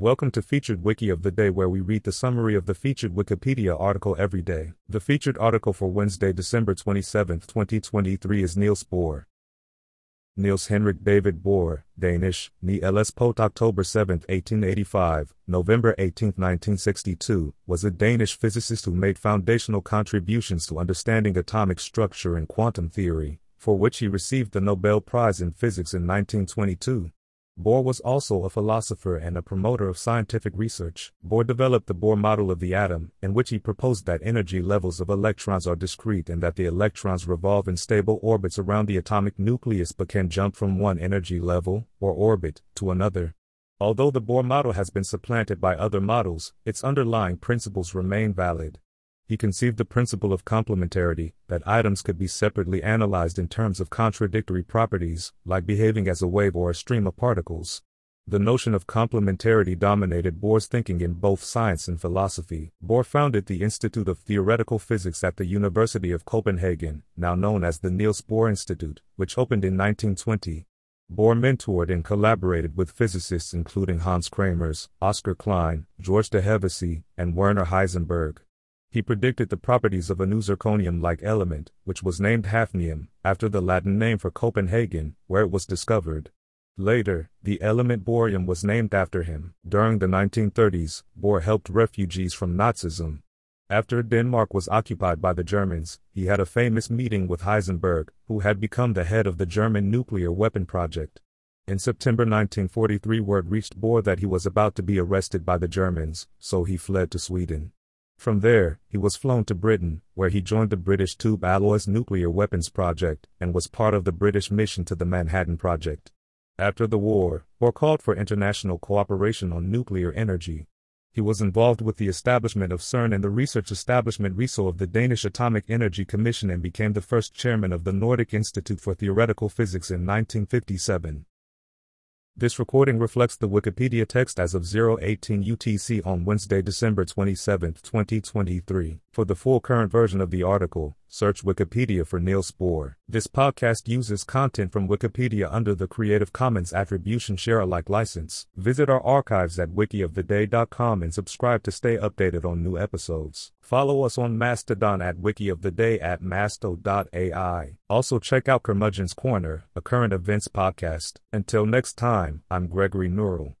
Welcome to Featured Wiki of the Day, where we read the summary of the featured Wikipedia article every day. The featured article for Wednesday, December 27, 2023 is Niels Bohr. Niels Henrik David Bohr, Danish, Ni Ls Pot October 7, 1885, November 18, 1962, was a Danish physicist who made foundational contributions to understanding atomic structure and quantum theory, for which he received the Nobel Prize in Physics in 1922. Bohr was also a philosopher and a promoter of scientific research. Bohr developed the Bohr model of the atom, in which he proposed that energy levels of electrons are discrete and that the electrons revolve in stable orbits around the atomic nucleus but can jump from one energy level, or orbit, to another. Although the Bohr model has been supplanted by other models, its underlying principles remain valid. He conceived the principle of complementarity, that items could be separately analyzed in terms of contradictory properties, like behaving as a wave or a stream of particles. The notion of complementarity dominated Bohr's thinking in both science and philosophy. Bohr founded the Institute of Theoretical Physics at the University of Copenhagen, now known as the Niels Bohr Institute, which opened in 1920. Bohr mentored and collaborated with physicists including Hans Kramers, Oskar Klein, George de Hevesy, and Werner Heisenberg. He predicted the properties of a new zirconium-like element, which was named hafnium, after the Latin name for Copenhagen, where it was discovered. Later, the element bohrium was named after him. During the 1930s, Bohr helped refugees from Nazism. After Denmark was occupied by the Germans, he had a famous meeting with Heisenberg, who had become the head of the German nuclear weapon project. In September 1943 word reached Bohr that he was about to be arrested by the Germans, so he fled to Sweden. From there, he was flown to Britain, where he joined the British Tube Alloys nuclear weapons project and was part of the British mission to the Manhattan Project. After the war, Bohr called for international cooperation on nuclear energy. He was involved with the establishment of CERN and the research establishment RISO of the Danish Atomic Energy Commission and became the first chairman of the Nordic Institute for Theoretical Physics in 1957. This recording reflects the Wikipedia text as of 018 UTC on Wednesday, December 27, 2023. For the full current version of the article, search Wikipedia for Niels Bohr. This podcast uses content from Wikipedia under the Creative Commons Attribution Share Alike license. Visit our archives at wikioftheday.com and subscribe to stay updated on new episodes. Follow us on Mastodon at wikioftheday at masto.ai. Also check out Curmudgeon's Corner, a current events podcast. Until next time, I'm Gregory Neural.